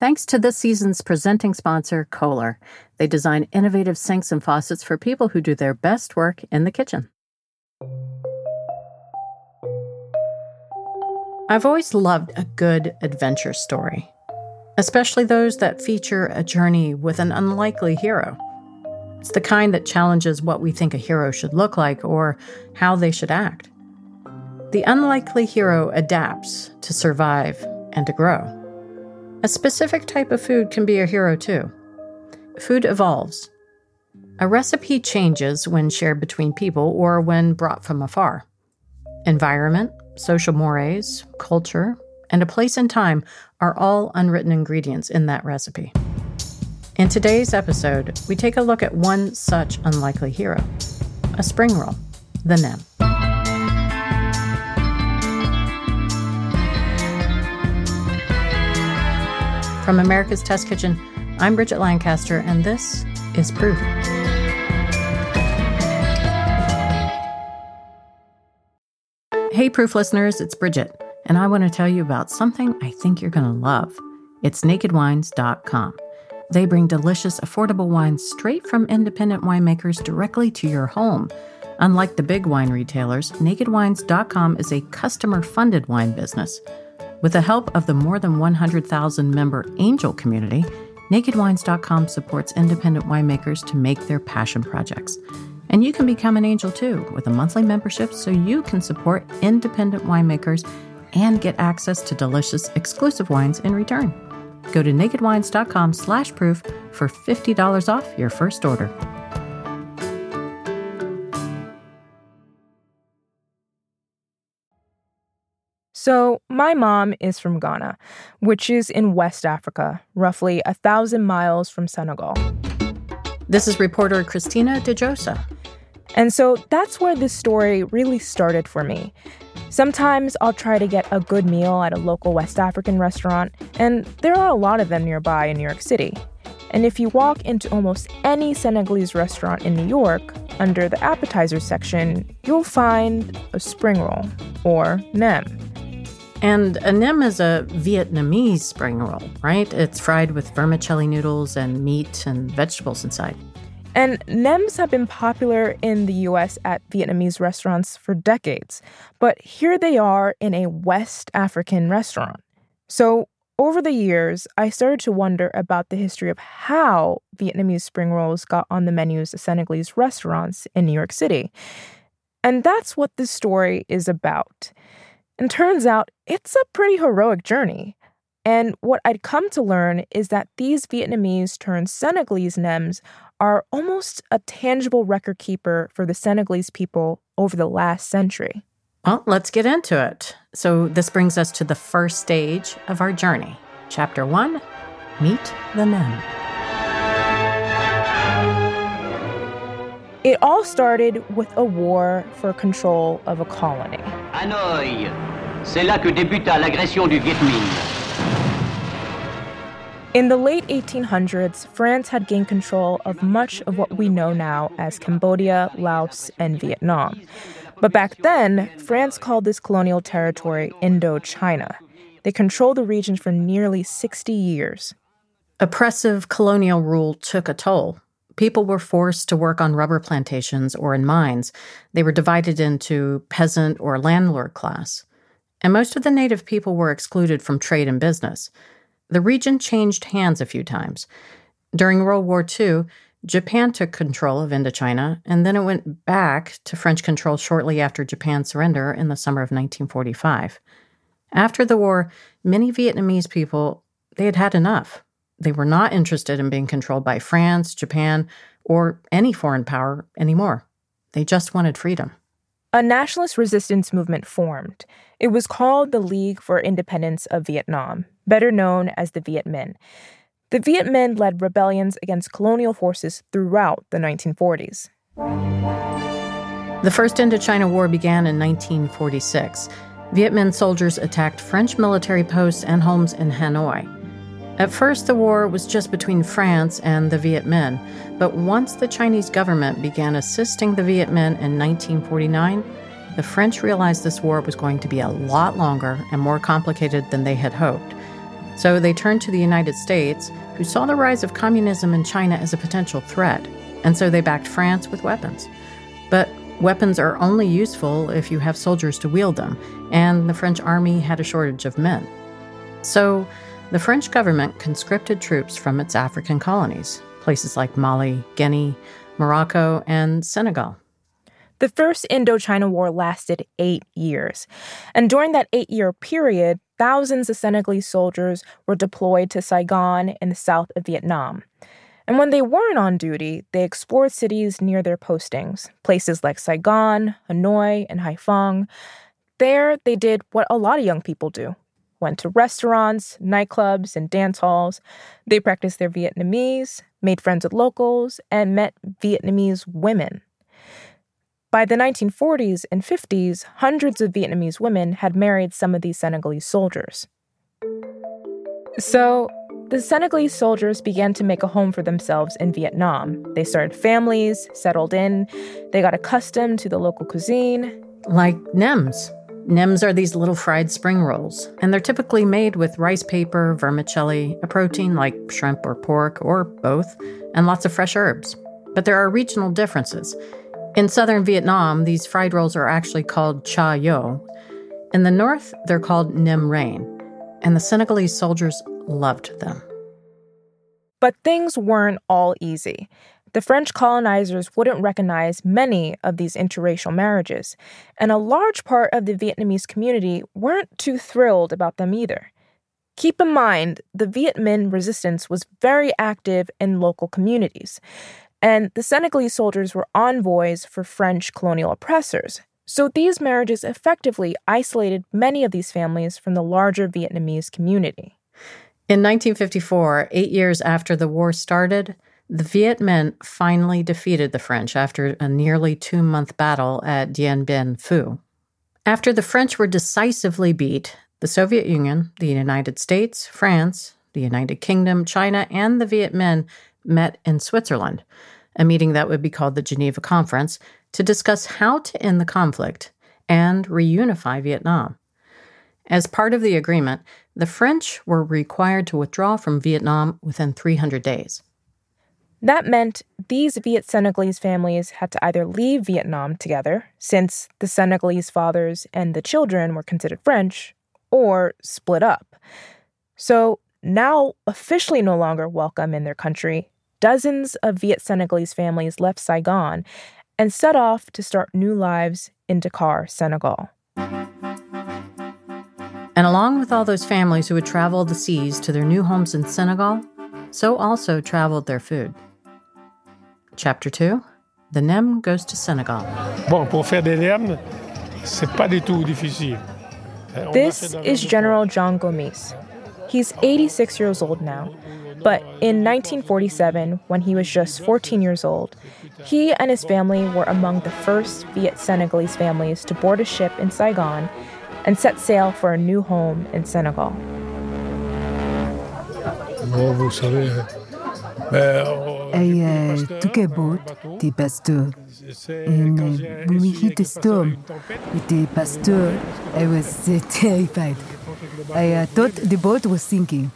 Thanks to this season's presenting sponsor, Kohler. They design innovative sinks and faucets for people who do their best work in the kitchen. I've always loved a good adventure story, especially those that feature a journey with an unlikely hero. It's the kind that challenges what we think a hero should look like or how they should act. The unlikely hero adapts to survive and to grow. A specific type of food can be a hero too. Food evolves. A recipe changes when shared between people or when brought from afar. Environment, social mores, culture, and a place and time are all unwritten ingredients in that recipe. In today's episode, we take a look at one such unlikely hero a spring roll, the nem. From America's Test Kitchen, I'm Bridget Lancaster, and this is Proof. Hey, Proof listeners, it's Bridget, and I want to tell you about something I think you're going to love. It's nakedwines.com. They bring delicious, affordable wines straight from independent winemakers directly to your home. Unlike the big wine retailers, nakedwines.com is a customer funded wine business. With the help of the more than 100,000 member Angel community, NakedWines.com supports independent winemakers to make their passion projects. And you can become an angel too with a monthly membership so you can support independent winemakers and get access to delicious exclusive wines in return. Go to nakedwines.com slash proof for $50 off your first order. So, my mom is from Ghana, which is in West Africa, roughly a thousand miles from Senegal. This is reporter Christina Djossa. And so that's where this story really started for me. Sometimes I'll try to get a good meal at a local West African restaurant, and there are a lot of them nearby in New York City. And if you walk into almost any Senegalese restaurant in New York, under the appetizer section, you'll find a spring roll, or nem. And a nem is a Vietnamese spring roll, right? It's fried with vermicelli noodles and meat and vegetables inside. And nems have been popular in the US at Vietnamese restaurants for decades, but here they are in a West African restaurant. So, over the years, I started to wonder about the history of how Vietnamese spring rolls got on the menus of Senegalese restaurants in New York City. And that's what this story is about. And turns out it's a pretty heroic journey. And what I'd come to learn is that these Vietnamese turned Senegalese nems are almost a tangible record keeper for the Senegalese people over the last century. Well, let's get into it. So, this brings us to the first stage of our journey. Chapter 1 Meet the Nem. It all started with a war for control of a colony. Hanoï, c'est là que débuta l'agression du Viet Minh. In the late 1800s, France had gained control of much of what we know now as Cambodia, Laos, and Vietnam. But back then, France called this colonial territory Indochina. They controlled the region for nearly 60 years. Oppressive colonial rule took a toll. People were forced to work on rubber plantations or in mines. They were divided into peasant or landlord class. And most of the native people were excluded from trade and business. The region changed hands a few times. During World War II, Japan took control of Indochina, and then it went back to French control shortly after Japan's surrender in the summer of 1945. After the war, many Vietnamese people, they had had enough. They were not interested in being controlled by France, Japan, or any foreign power anymore. They just wanted freedom. A nationalist resistance movement formed. It was called the League for Independence of Vietnam, better known as the Viet Minh. The Viet Minh led rebellions against colonial forces throughout the 1940s. The First Indochina War began in 1946. Viet Minh soldiers attacked French military posts and homes in Hanoi. At first, the war was just between France and the Viet Minh, but once the Chinese government began assisting the Viet Minh in 1949, the French realized this war was going to be a lot longer and more complicated than they had hoped. So they turned to the United States, who saw the rise of communism in China as a potential threat, and so they backed France with weapons. But weapons are only useful if you have soldiers to wield them, and the French army had a shortage of men. So the French government conscripted troops from its African colonies, places like Mali, Guinea, Morocco, and Senegal. The First Indochina War lasted eight years. And during that eight year period, thousands of Senegalese soldiers were deployed to Saigon in the south of Vietnam. And when they weren't on duty, they explored cities near their postings, places like Saigon, Hanoi, and Haiphong. There, they did what a lot of young people do went to restaurants, nightclubs, and dance halls. They practiced their Vietnamese, made friends with locals, and met Vietnamese women. By the 1940s and 50s, hundreds of Vietnamese women had married some of these Senegalese soldiers. So, the Senegalese soldiers began to make a home for themselves in Vietnam. They started families, settled in, they got accustomed to the local cuisine. Like nems. Nems are these little fried spring rolls, and they're typically made with rice paper, vermicelli, a protein like shrimp or pork, or both, and lots of fresh herbs. But there are regional differences. In southern Vietnam, these fried rolls are actually called chả giò. In the north, they're called nem rán, and the Senegalese soldiers loved them. But things weren't all easy. The French colonizers wouldn't recognize many of these interracial marriages, and a large part of the Vietnamese community weren't too thrilled about them either. Keep in mind, the Viet Minh resistance was very active in local communities. And the Senegalese soldiers were envoys for French colonial oppressors. So these marriages effectively isolated many of these families from the larger Vietnamese community. In 1954, eight years after the war started, the Viet Minh finally defeated the French after a nearly two month battle at Dien Bien Phu. After the French were decisively beat, the Soviet Union, the United States, France, the United Kingdom, China, and the Viet Minh met in Switzerland, a meeting that would be called the Geneva Conference, to discuss how to end the conflict and reunify Vietnam. As part of the agreement, the French were required to withdraw from Vietnam within 300 days. That meant these Viet Senegalese families had to either leave Vietnam together, since the Senegalese fathers and the children were considered French, or split up. So, now officially no longer welcome in their country, dozens of Viet Senegalese families left Saigon and set off to start new lives in Dakar, Senegal. And along with all those families who would travel the seas to their new homes in Senegal, so also traveled their food. Chapter 2 The Nem goes to Senegal. Bon, pour faire des nems, c'est pas du tout difficile. Eh, this is General Jean Gomis. He's 86 years old now, but in 1947, when he was just 14 years old, he and his family were among the first Viet Senegalese families to board a ship in Saigon and set sail for a new home in Senegal. Bon, vous savez, I uh, took a boat, the pasteur, and uh, when we hit the storm with the pasteur, I was uh, terrified. I uh, thought the boat was sinking.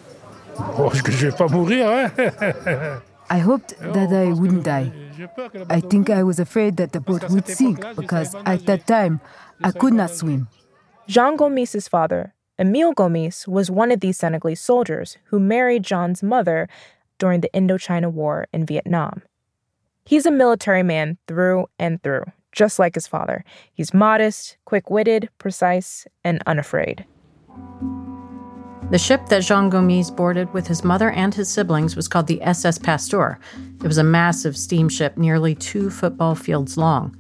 Oh, que je vais pas mourir, hein? I hoped that I wouldn't die. I think I was afraid that the boat would sink because at that time I could not swim. Jean Gomis's father, Emile Gomis, was one of these Senegalese soldiers who married Jean's mother during the Indochina War in Vietnam. He's a military man through and through, just like his father. He's modest, quick witted, precise, and unafraid. The ship that Jean Gomis boarded with his mother and his siblings was called the SS Pasteur. It was a massive steamship nearly two football fields long.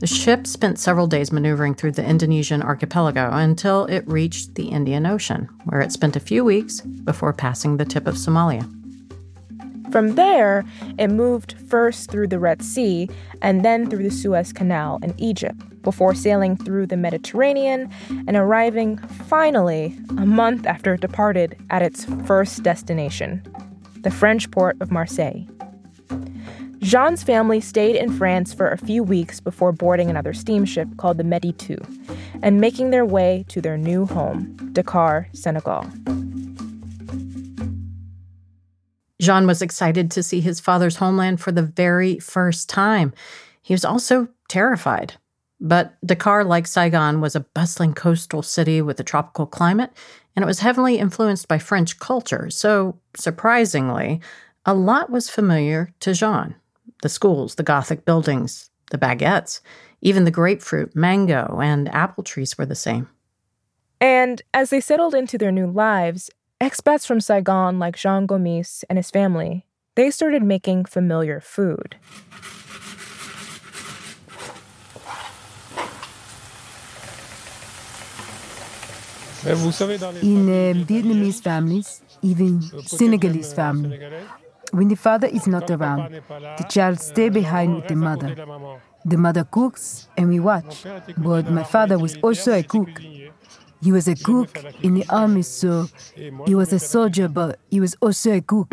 The ship spent several days maneuvering through the Indonesian archipelago until it reached the Indian Ocean, where it spent a few weeks before passing the tip of Somalia. From there, it moved first through the Red Sea and then through the Suez Canal in Egypt before sailing through the Mediterranean and arriving finally a month after it departed at its first destination, the French port of Marseille. Jean's family stayed in France for a few weeks before boarding another steamship called the Medi 2 and making their way to their new home, Dakar, Senegal. Jean was excited to see his father's homeland for the very first time. He was also terrified. But Dakar, like Saigon, was a bustling coastal city with a tropical climate, and it was heavily influenced by French culture. So, surprisingly, a lot was familiar to Jean the schools, the Gothic buildings, the baguettes, even the grapefruit, mango, and apple trees were the same. And as they settled into their new lives, expats from Saigon like Jean Gomis and his family, they started making familiar food. In uh, Vietnamese families, even Senegalese family, when the father is not around, the child stay behind with the mother. The mother cooks and we watch. But my father was also a cook. He was a cook in the army, so he was a soldier, but he was also a cook.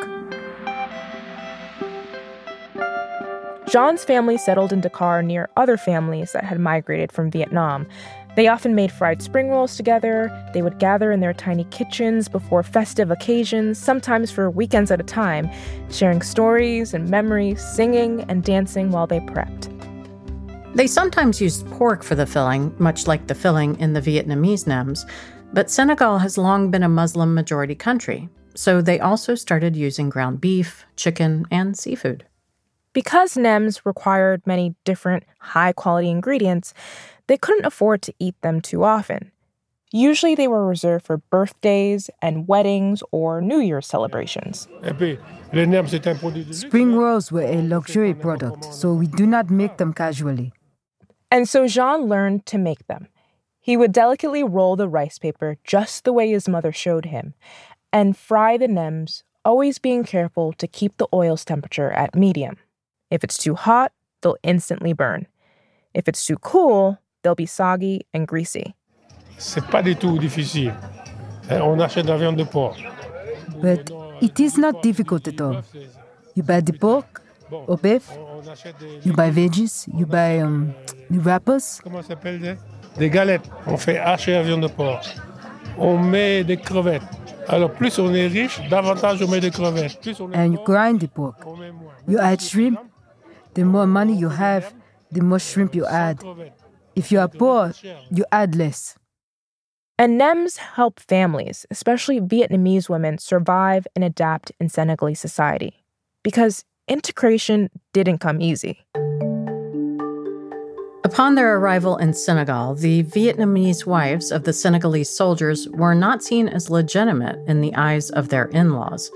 Jean's family settled in Dakar near other families that had migrated from Vietnam. They often made fried spring rolls together. They would gather in their tiny kitchens before festive occasions, sometimes for weekends at a time, sharing stories and memories, singing and dancing while they prepped. They sometimes used pork for the filling, much like the filling in the Vietnamese nems, but Senegal has long been a Muslim majority country, so they also started using ground beef, chicken, and seafood. Because nems required many different high quality ingredients, they couldn't afford to eat them too often. Usually they were reserved for birthdays and weddings or New Year's celebrations. Spring rolls were a luxury product, so we do not make them casually. And so Jean learned to make them. He would delicately roll the rice paper just the way his mother showed him and fry the nems, always being careful to keep the oil's temperature at medium. If it's too hot, they'll instantly burn. If it's too cool, they'll be soggy and greasy. C'est pas du tout difficile. On achète la viande de porc. But it is not difficult at all. You buy the pork or beef, you buy veggies, you buy um, the wrappers. Comment ça s'appelle Des galettes. On fait hacher la viande de porc. On met des crevettes. Alors plus on est riche, davantage on met des crevettes. Plus on and you grind the pork. You add shrimp. The more money you have, the more shrimp you add. If you are poor, you add less. And NEMS help families, especially Vietnamese women, survive and adapt in Senegalese society. Because integration didn't come easy. Upon their arrival in Senegal, the Vietnamese wives of the Senegalese soldiers were not seen as legitimate in the eyes of their in laws.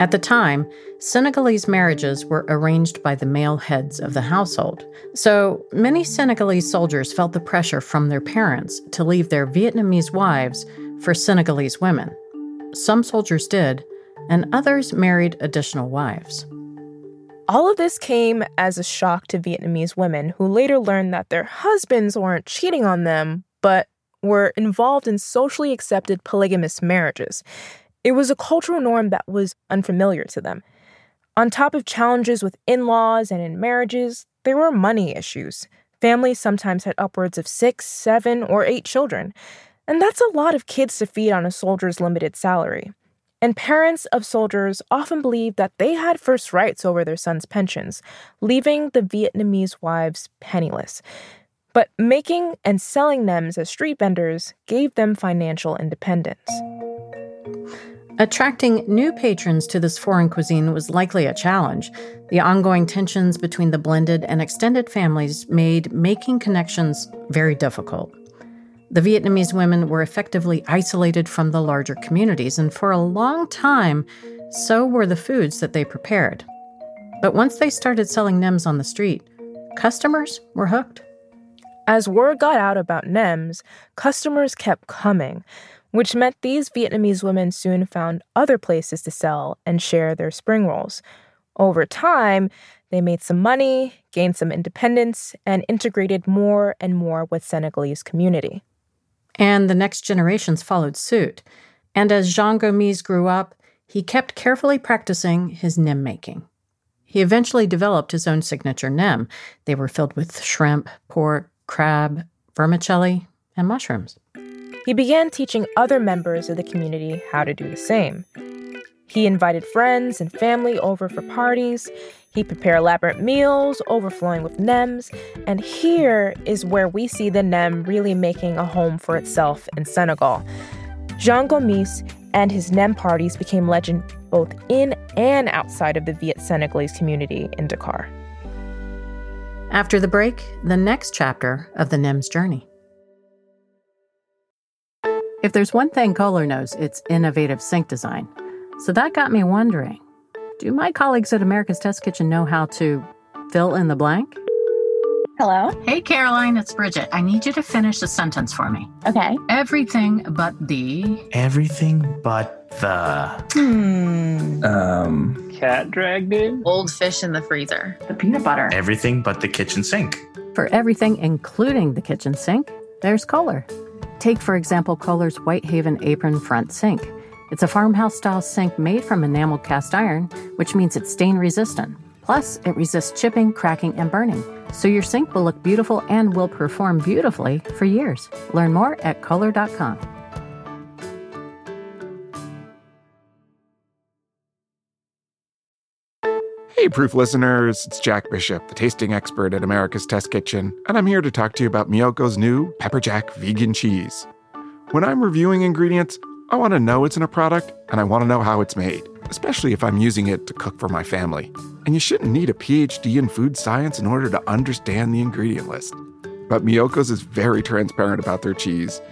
At the time, Senegalese marriages were arranged by the male heads of the household. So many Senegalese soldiers felt the pressure from their parents to leave their Vietnamese wives for Senegalese women. Some soldiers did, and others married additional wives. All of this came as a shock to Vietnamese women who later learned that their husbands weren't cheating on them, but were involved in socially accepted polygamous marriages. It was a cultural norm that was unfamiliar to them. On top of challenges with in laws and in marriages, there were money issues. Families sometimes had upwards of six, seven, or eight children. And that's a lot of kids to feed on a soldier's limited salary. And parents of soldiers often believed that they had first rights over their sons' pensions, leaving the Vietnamese wives penniless. But making and selling them as street vendors gave them financial independence. Attracting new patrons to this foreign cuisine was likely a challenge. The ongoing tensions between the blended and extended families made making connections very difficult. The Vietnamese women were effectively isolated from the larger communities, and for a long time, so were the foods that they prepared. But once they started selling NEMS on the street, customers were hooked. As word got out about NEMS, customers kept coming which meant these Vietnamese women soon found other places to sell and share their spring rolls. Over time, they made some money, gained some independence, and integrated more and more with Senegalese community. And the next generations followed suit. And as Jean Gomis grew up, he kept carefully practicing his nem making. He eventually developed his own signature nem. They were filled with shrimp, pork, crab, vermicelli, and mushrooms. He began teaching other members of the community how to do the same. He invited friends and family over for parties. He prepared elaborate meals, overflowing with nems. And here is where we see the nem really making a home for itself in Senegal. Jean Gomis and his nem parties became legend both in and outside of the Viet Senegalese community in Dakar. After the break, the next chapter of the NEM's journey. If there's one thing Kohler knows, it's innovative sink design. So that got me wondering do my colleagues at America's Test Kitchen know how to fill in the blank? Hello. Hey, Caroline, it's Bridget. I need you to finish a sentence for me. Okay. Everything but the. Everything but the. Hmm. Um. Cat dragged in. Old fish in the freezer. The peanut butter. Everything but the kitchen sink. For everything, including the kitchen sink, there's Kohler. Take, for example, Kohler's Whitehaven apron front sink. It's a farmhouse style sink made from enamel cast iron, which means it's stain resistant. Plus, it resists chipping, cracking, and burning. So your sink will look beautiful and will perform beautifully for years. Learn more at Kohler.com. Hey, Proof listeners, it's Jack Bishop, the tasting expert at America's Test Kitchen, and I'm here to talk to you about Miyoko's new Pepper Jack vegan cheese. When I'm reviewing ingredients, I want to know it's in a product and I want to know how it's made, especially if I'm using it to cook for my family. And you shouldn't need a PhD in food science in order to understand the ingredient list. But Miyoko's is very transparent about their cheese.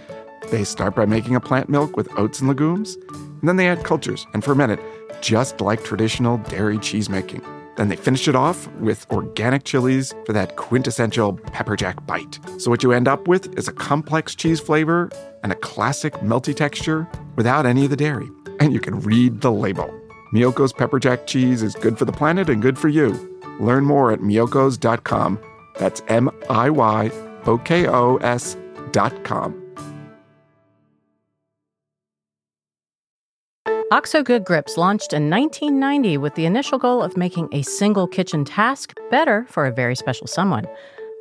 They start by making a plant milk with oats and legumes, and then they add cultures and ferment it, just like traditional dairy cheese making. Then they finish it off with organic chilies for that quintessential pepper jack bite. So what you end up with is a complex cheese flavor and a classic melty texture without any of the dairy. And you can read the label. Miyoko's pepper jack cheese is good for the planet and good for you. Learn more at miyokos.com. That's M I Y O K O S.com. OXO Good Grips launched in 1990 with the initial goal of making a single kitchen task better for a very special someone.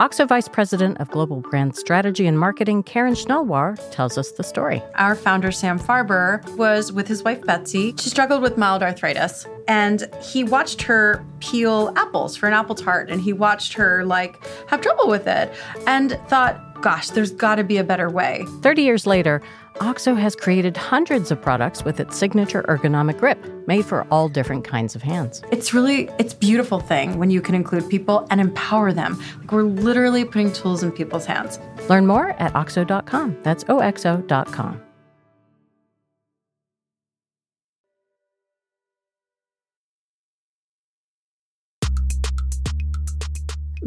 OXO Vice President of Global Brand Strategy and Marketing, Karen Schnellwar, tells us the story. Our founder, Sam Farber, was with his wife, Betsy. She struggled with mild arthritis, and he watched her peel apples for an apple tart, and he watched her, like, have trouble with it, and thought, gosh, there's got to be a better way. 30 years later, OXO has created hundreds of products with its signature ergonomic grip, made for all different kinds of hands. It's really it's beautiful thing when you can include people and empower them. Like we're literally putting tools in people's hands. Learn more at oxo.com. That's oxo.com.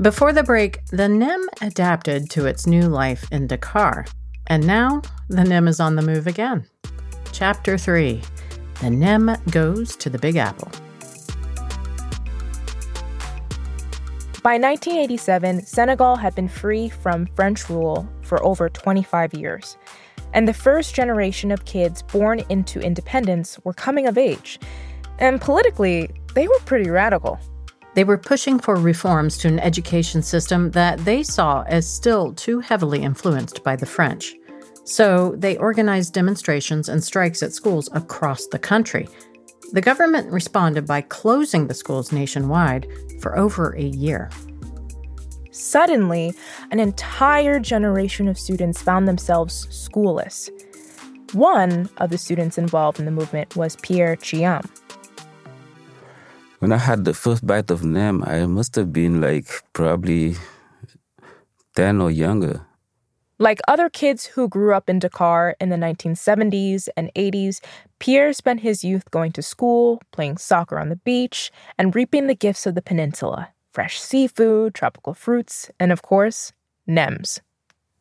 Before the break, the NEM adapted to its new life in Dakar. And now, the NEM is on the move again. Chapter 3 The NEM Goes to the Big Apple. By 1987, Senegal had been free from French rule for over 25 years. And the first generation of kids born into independence were coming of age. And politically, they were pretty radical. They were pushing for reforms to an education system that they saw as still too heavily influenced by the French. So they organized demonstrations and strikes at schools across the country. The government responded by closing the schools nationwide for over a year. Suddenly, an entire generation of students found themselves schoolless. One of the students involved in the movement was Pierre Thiam. When I had the first bite of nem, I must have been like probably 10 or younger. Like other kids who grew up in Dakar in the 1970s and 80s, Pierre spent his youth going to school, playing soccer on the beach, and reaping the gifts of the peninsula fresh seafood, tropical fruits, and of course, nems.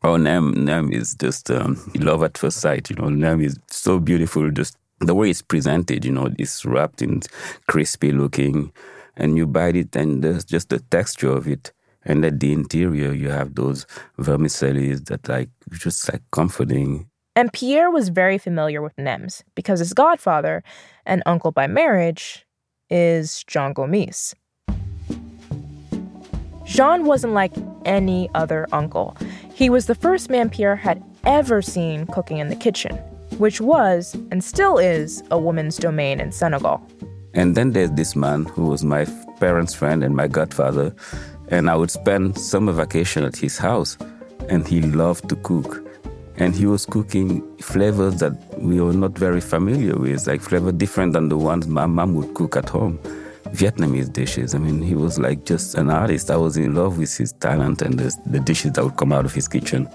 Oh, nem, nem is just um, love at first sight. You know, nem is so beautiful. Just the way it's presented, you know, it's wrapped in crispy looking, and you bite it, and there's just the texture of it. And at the interior, you have those vermicellis that like just like comforting. And Pierre was very familiar with Nems because his godfather and uncle by marriage is Jean Gomis. Jean wasn't like any other uncle. He was the first man Pierre had ever seen cooking in the kitchen. which was and still is a woman's domain in Senegal. And then there's this man who was my parents' friend and my godfather, and I would spend summer vacation at his house, and he loved to cook. And he was cooking flavors that we were not very familiar with, like flavor different than the ones my mom would cook at home. Vietnamese dishes. I mean, he was like just an artist. I was in love with his talent and the, the dishes that would come out of his kitchen.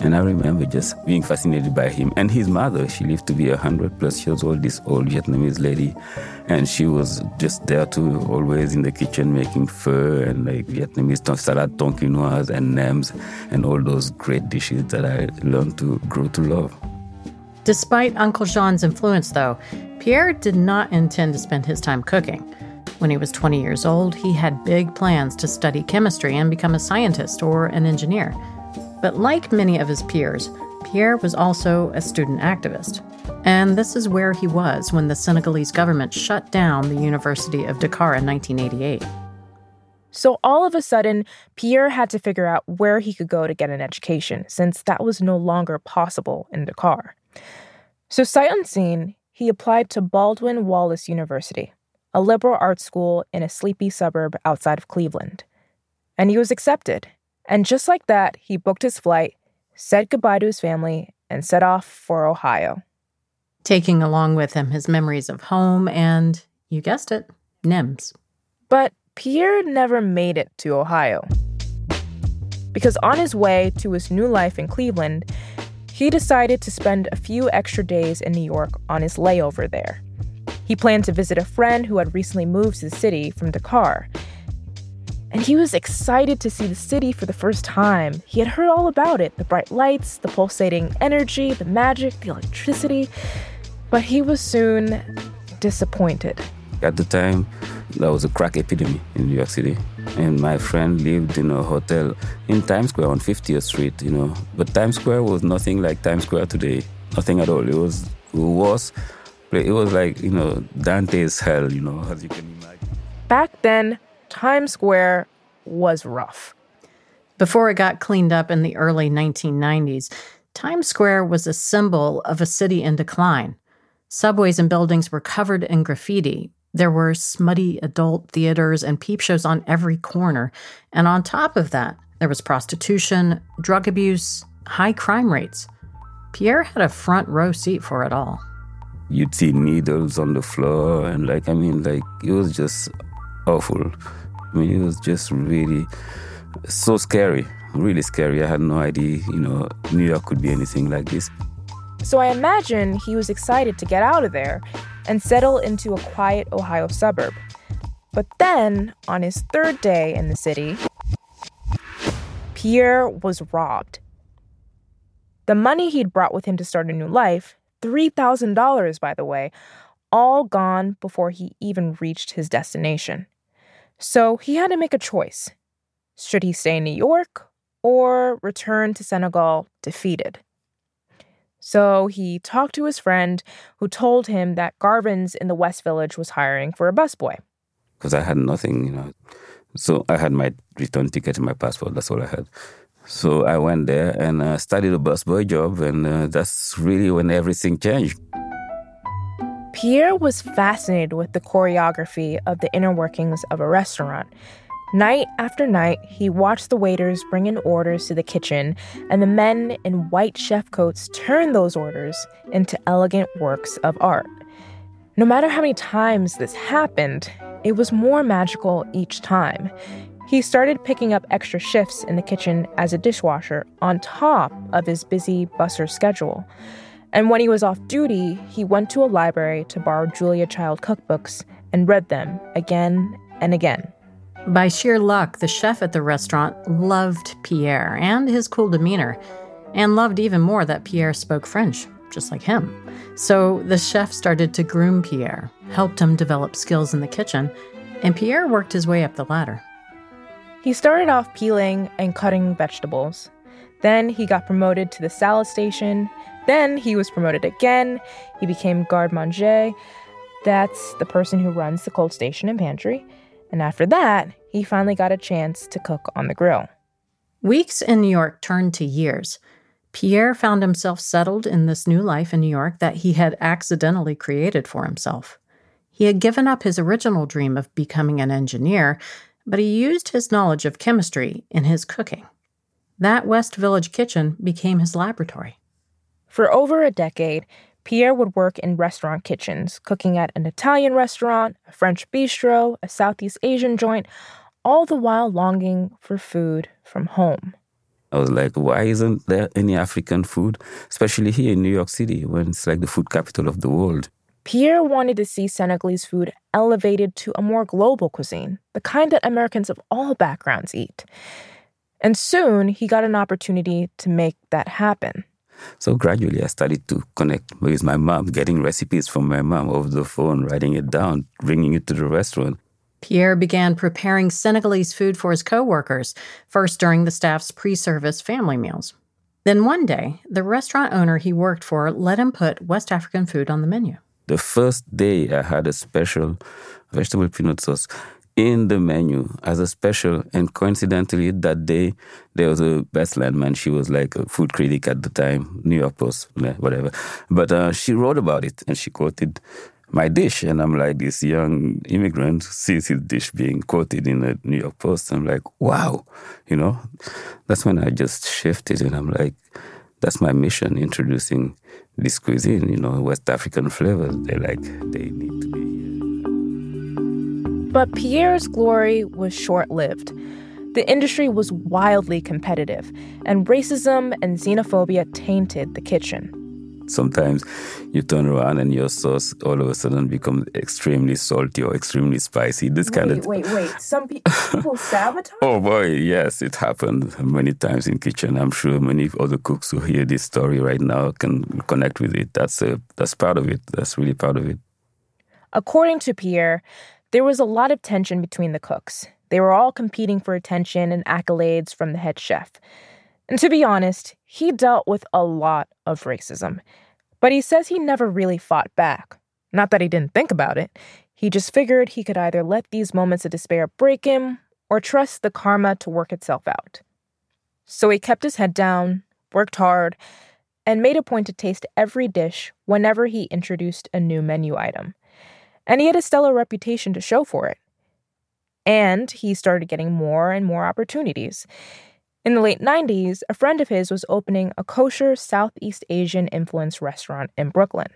And I remember just being fascinated by him. And his mother, she lived to be a 100 plus years old, this old Vietnamese lady. And she was just there too, always in the kitchen making pho and like Vietnamese salad tonkinoise and nems and all those great dishes that I learned to grow to love. Despite Uncle Jean's influence, though, Pierre did not intend to spend his time cooking. When he was 20 years old, he had big plans to study chemistry and become a scientist or an engineer. But like many of his peers, Pierre was also a student activist. And this is where he was when the Senegalese government shut down the University of Dakar in 1988. So all of a sudden, Pierre had to figure out where he could go to get an education, since that was no longer possible in Dakar. So, sight unseen, he applied to Baldwin Wallace University, a liberal arts school in a sleepy suburb outside of Cleveland. And he was accepted. And just like that, he booked his flight, said goodbye to his family, and set off for Ohio. Taking along with him his memories of home and, you guessed it, NEMS. But Pierre never made it to Ohio. Because on his way to his new life in Cleveland, he decided to spend a few extra days in New York on his layover there. He planned to visit a friend who had recently moved to the city from Dakar. And he was excited to see the city for the first time. He had heard all about it the bright lights, the pulsating energy, the magic, the electricity. But he was soon disappointed. At the time, there was a crack epidemic in New York City. And my friend lived in a hotel in Times Square on 50th Street, you know. But Times Square was nothing like Times Square today. Nothing at all. It was, worse. it was like, you know, Dante's hell, you know, as you can imagine. Back then, Times Square was rough. Before it got cleaned up in the early 1990s, Times Square was a symbol of a city in decline. Subways and buildings were covered in graffiti. There were smutty adult theaters and peep shows on every corner. And on top of that, there was prostitution, drug abuse, high crime rates. Pierre had a front row seat for it all you'd see needles on the floor and like i mean like it was just awful i mean it was just really so scary really scary. I had no idea you know new york could be anything like this. So i imagine he was excited to get out of there and settle into a quiet ohio suburb. But then on his third day in the city pierre was robbed. The money he'd brought with him to start a new life $3,000, by the way, all gone before he even reached his destination. So he had to make a choice. Should he stay in New York or return to Senegal defeated? So he talked to his friend who told him that Garvin's in the West Village was hiring for a busboy. Because I had nothing, you know. So I had my return ticket and my passport. That's all I had. So I went there and uh, studied a busboy job, and uh, that's really when everything changed. Pierre was fascinated with the choreography of the inner workings of a restaurant. Night after night, he watched the waiters bring in orders to the kitchen, and the men in white chef coats turn those orders into elegant works of art. No matter how many times this happened, it was more magical each time. He started picking up extra shifts in the kitchen as a dishwasher on top of his busy busser schedule. And when he was off duty, he went to a library to borrow Julia Child cookbooks and read them again and again. By sheer luck, the chef at the restaurant loved Pierre and his cool demeanor, and loved even more that Pierre spoke French, just like him. So the chef started to groom Pierre, helped him develop skills in the kitchen, and Pierre worked his way up the ladder. He started off peeling and cutting vegetables. Then he got promoted to the salad station. Then he was promoted again. He became garde manger. That's the person who runs the cold station and pantry. And after that, he finally got a chance to cook on the grill. Weeks in New York turned to years. Pierre found himself settled in this new life in New York that he had accidentally created for himself. He had given up his original dream of becoming an engineer, but he used his knowledge of chemistry in his cooking. That West Village kitchen became his laboratory. For over a decade, Pierre would work in restaurant kitchens, cooking at an Italian restaurant, a French bistro, a Southeast Asian joint, all the while longing for food from home. I was like, why isn't there any African food, especially here in New York City, when it's like the food capital of the world? Pierre wanted to see Senegalese food elevated to a more global cuisine, the kind that Americans of all backgrounds eat. And soon he got an opportunity to make that happen. So gradually, I started to connect with my mom, getting recipes from my mom over the phone, writing it down, bringing it to the restaurant. Pierre began preparing Senegalese food for his coworkers, first during the staff's pre service family meals. Then one day, the restaurant owner he worked for let him put West African food on the menu. The first day I had a special vegetable peanut sauce in the menu as a special. And coincidentally, that day, there was a Beth Landman. She was like a food critic at the time, New York Post, whatever. But uh, she wrote about it and she quoted my dish. And I'm like, this young immigrant sees his dish being quoted in the New York Post. I'm like, wow, you know, that's when I just shifted and I'm like, that's my mission, introducing this cuisine, you know, West African flavors. They like, they need to be. But Pierre's glory was short lived. The industry was wildly competitive, and racism and xenophobia tainted the kitchen. Sometimes you turn around and your sauce all of a sudden becomes extremely salty or extremely spicy. This wait, kind of wait, wait. Some pe- people sabotage. Oh boy, yes, it happened many times in kitchen. I'm sure many other cooks who hear this story right now can connect with it. That's a that's part of it. That's really part of it. According to Pierre, there was a lot of tension between the cooks. They were all competing for attention and accolades from the head chef. And to be honest, he dealt with a lot of racism. But he says he never really fought back. Not that he didn't think about it. He just figured he could either let these moments of despair break him or trust the karma to work itself out. So he kept his head down, worked hard, and made a point to taste every dish whenever he introduced a new menu item. And he had a stellar reputation to show for it. And he started getting more and more opportunities. In the late 90s, a friend of his was opening a kosher Southeast Asian influenced restaurant in Brooklyn.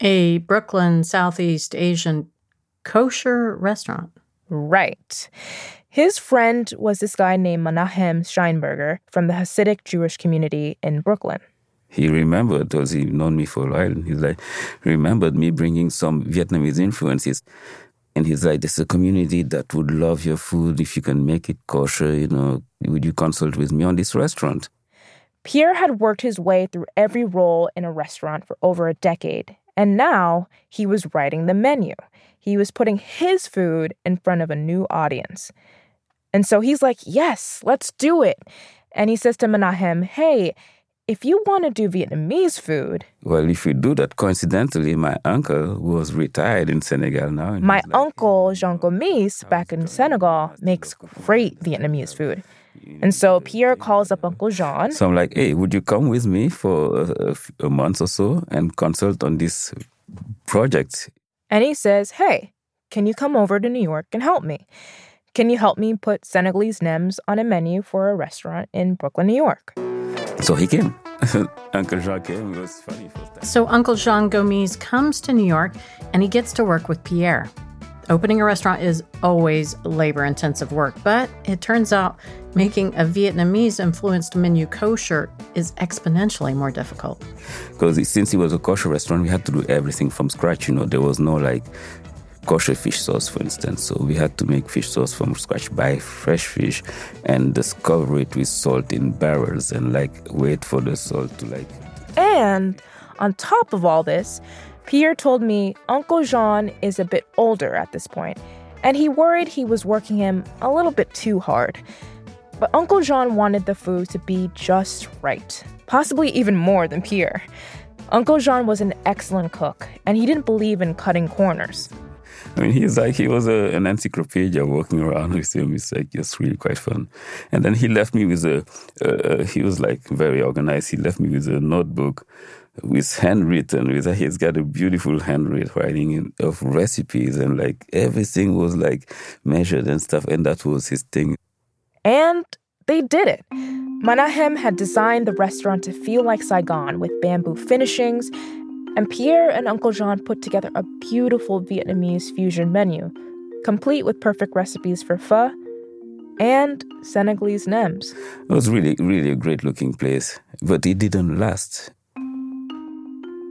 A Brooklyn Southeast Asian kosher restaurant. Right. His friend was this guy named Menahem Scheinberger from the Hasidic Jewish community in Brooklyn. He remembered, because he'd known me for a while. And he's like, remembered me bringing some Vietnamese influences. And he's like, there's a community that would love your food if you can make it kosher, you know, would you consult with me on this restaurant? Pierre had worked his way through every role in a restaurant for over a decade, and now he was writing the menu. He was putting his food in front of a new audience. And so he's like, Yes, let's do it. And he says to Menahem, Hey, if you want to do Vietnamese food. Well, if you do that, coincidentally, my uncle was retired in Senegal now. My like, uncle, Jean Gomis, back in Senegal, makes great Vietnamese food. And so Pierre calls up Uncle Jean. So I'm like, hey, would you come with me for a, a month or so and consult on this project? And he says, hey, can you come over to New York and help me? Can you help me put Senegalese nems on a menu for a restaurant in Brooklyn, New York? So he came. Uncle Jean came. It was funny. So Uncle Jean Gomis comes to New York and he gets to work with Pierre. Opening a restaurant is always labor intensive work, but it turns out making a Vietnamese influenced menu kosher is exponentially more difficult. Because since it was a kosher restaurant, we had to do everything from scratch. You know, there was no like kosher fish sauce, for instance. So we had to make fish sauce from scratch, buy fresh fish, and discover it with salt in barrels, and like wait for the salt to like. And on top of all this, Pierre told me Uncle Jean is a bit older at this point, and he worried he was working him a little bit too hard. But Uncle Jean wanted the food to be just right, possibly even more than Pierre. Uncle Jean was an excellent cook, and he didn't believe in cutting corners. I mean, he's like, he was a, an encyclopedia walking around with him. It's like, it's really quite fun. And then he left me with a, uh, he was like very organized. He left me with a notebook with handwritten, with, he's got a beautiful handwriting of recipes and like everything was like measured and stuff. And that was his thing. And they did it. Menahem had designed the restaurant to feel like Saigon with bamboo finishings and Pierre and Uncle Jean put together a beautiful Vietnamese fusion menu, complete with perfect recipes for pho and Senegalese nems. It was really, really a great looking place, but it didn't last.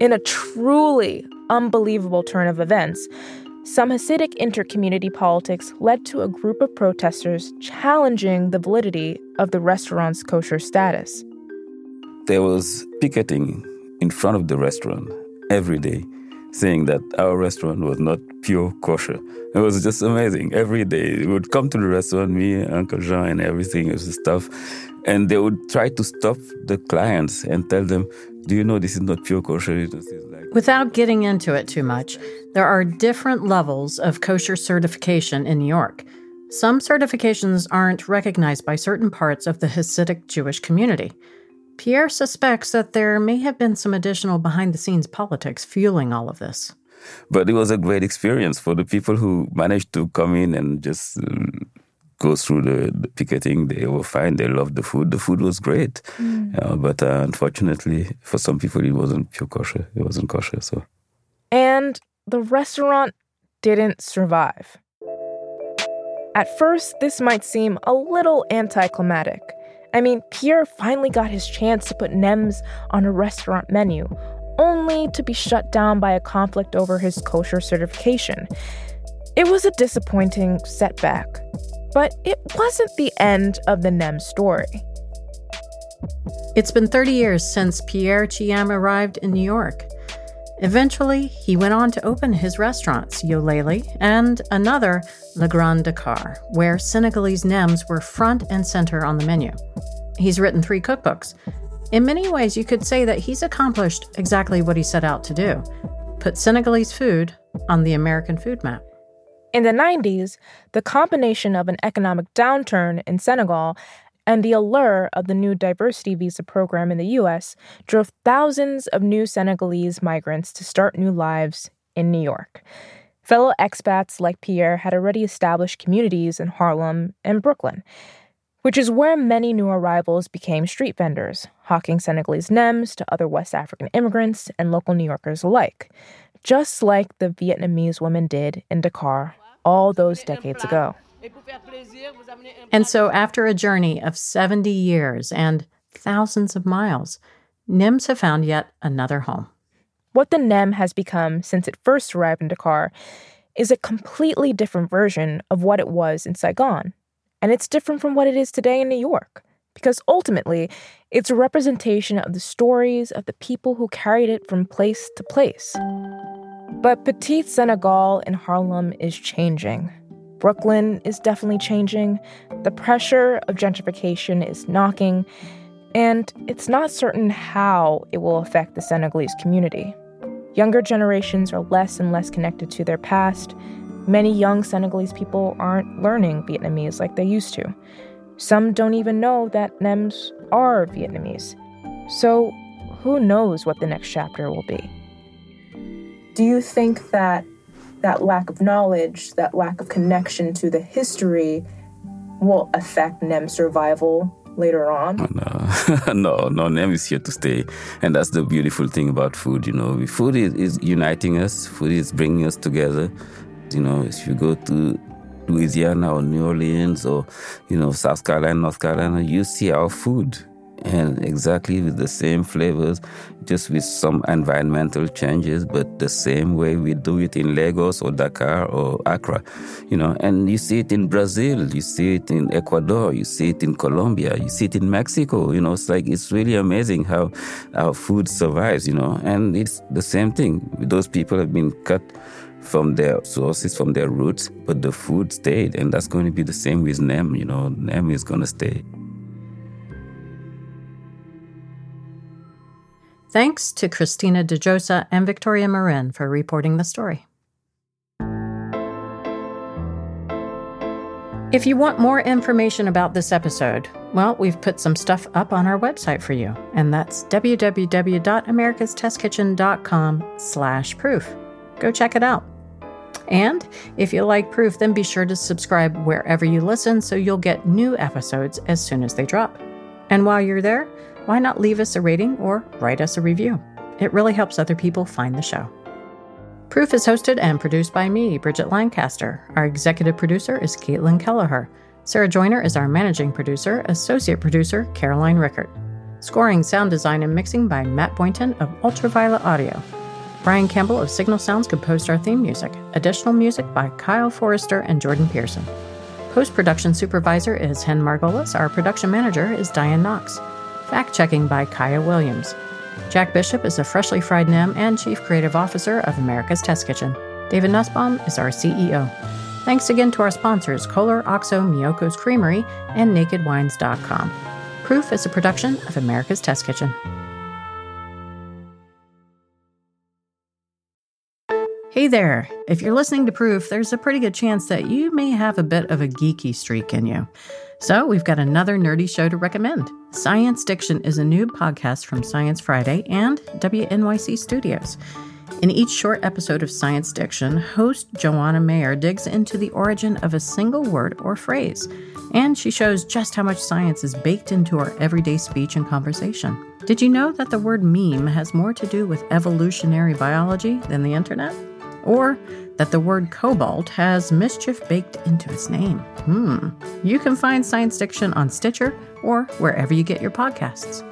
In a truly unbelievable turn of events, some Hasidic intercommunity politics led to a group of protesters challenging the validity of the restaurant's kosher status. There was picketing in front of the restaurant every day saying that our restaurant was not pure kosher. It was just amazing. Every day we would come to the restaurant, me, Uncle Jean, and everything, was stuff, and they would try to stop the clients and tell them, "Do you know this is not pure kosher?" Without getting into it too much, there are different levels of kosher certification in New York. Some certifications aren't recognized by certain parts of the Hasidic Jewish community. Pierre suspects that there may have been some additional behind the scenes politics fueling all of this. But it was a great experience for the people who managed to come in and just uh, go through the, the, picketing. They were fine. They loved the food. The food was great. Mm. Uh, but uh, unfortunately, for some people, it wasn't pure kosher. It wasn't kosher. So, And the restaurant didn't survive. At first, this might seem a little anticlimactic. I mean, Pierre finally got his chance to put Nems on a restaurant menu, only to be shut down by a conflict over his kosher certification. It was a disappointing setback, but it wasn't the end of the Nem story. It's been 30 years since Pierre Thiam arrived in New York. Eventually, he went on to open his restaurants, Yolele, and another, Le Grand Dakar, where Senegalese nems were front and center on the menu. He's written three cookbooks. In many ways, you could say that he's accomplished exactly what he set out to do put Senegalese food on the American food map. In the 90s, the combination of an economic downturn in Senegal and the allure of the new diversity visa program in the US drove thousands of new Senegalese migrants to start new lives in New York. Fellow expats like Pierre had already established communities in Harlem and Brooklyn, which is where many new arrivals became street vendors, hawking Senegalese nems to other West African immigrants and local New Yorkers alike, just like the Vietnamese women did in Dakar all those decades ago. And so, after a journey of 70 years and thousands of miles, NEMS have found yet another home. What the NEM has become since it first arrived in Dakar is a completely different version of what it was in Saigon. And it's different from what it is today in New York, because ultimately, it's a representation of the stories of the people who carried it from place to place. But Petit Senegal in Harlem is changing. Brooklyn is definitely changing. The pressure of gentrification is knocking, and it's not certain how it will affect the Senegalese community. Younger generations are less and less connected to their past. Many young Senegalese people aren't learning Vietnamese like they used to. Some don't even know that NEMs are Vietnamese. So, who knows what the next chapter will be? Do you think that that lack of knowledge, that lack of connection to the history will affect NEM survival later on? Oh, no, no, no, NEM is here to stay. And that's the beautiful thing about food, you know. Food is, is uniting us, food is bringing us together. You know, if you go to Louisiana or New Orleans or, you know, South Carolina, North Carolina, you see our food and exactly with the same flavors, just with some environmental changes, but the same way we do it in Lagos or Dakar or Accra, you know. And you see it in Brazil, you see it in Ecuador, you see it in Colombia, you see it in Mexico. You know, it's like it's really amazing how our food survives, you know. And it's the same thing. Those people have been cut from their sources, from their roots, but the food stayed, and that's going to be the same with NEM. You know, NEM is going to stay. Thanks to Christina Djossa and Victoria Marin for reporting the story. If you want more information about this episode, well, we've put some stuff up on our website for you, and that's www.americastestkitchen.com slash proof. Go check it out. And if you like proof, then be sure to subscribe wherever you listen so you'll get new episodes as soon as they drop. And while you're there, why not leave us a rating or write us a review? It really helps other people find the show. Proof is hosted and produced by me, Bridget Lancaster. Our executive producer is Caitlin Kelleher. Sarah Joyner is our managing producer, associate producer, Caroline Rickert. Scoring, sound design, and mixing by Matt Boynton of Ultraviolet Audio. Brian Campbell of Signal Sounds composed our theme music. Additional music by Kyle Forrester and Jordan Pearson. Post production supervisor is Hen Margolis. Our production manager is Diane Knox. Fact checking by Kaya Williams. Jack Bishop is a freshly fried NEM and Chief Creative Officer of America's Test Kitchen. David Nussbaum is our CEO. Thanks again to our sponsors, Kohler, OXO, Miyoko's Creamery, and NakedWines.com. Proof is a production of America's Test Kitchen. Hey there! If you're listening to Proof, there's a pretty good chance that you may have a bit of a geeky streak in you. So, we've got another nerdy show to recommend. Science Diction is a new podcast from Science Friday and WNYC Studios. In each short episode of Science Diction, host Johanna Mayer digs into the origin of a single word or phrase, and she shows just how much science is baked into our everyday speech and conversation. Did you know that the word meme has more to do with evolutionary biology than the internet? Or that the word cobalt has mischief baked into its name. Hmm. You can find Science Diction on Stitcher or wherever you get your podcasts.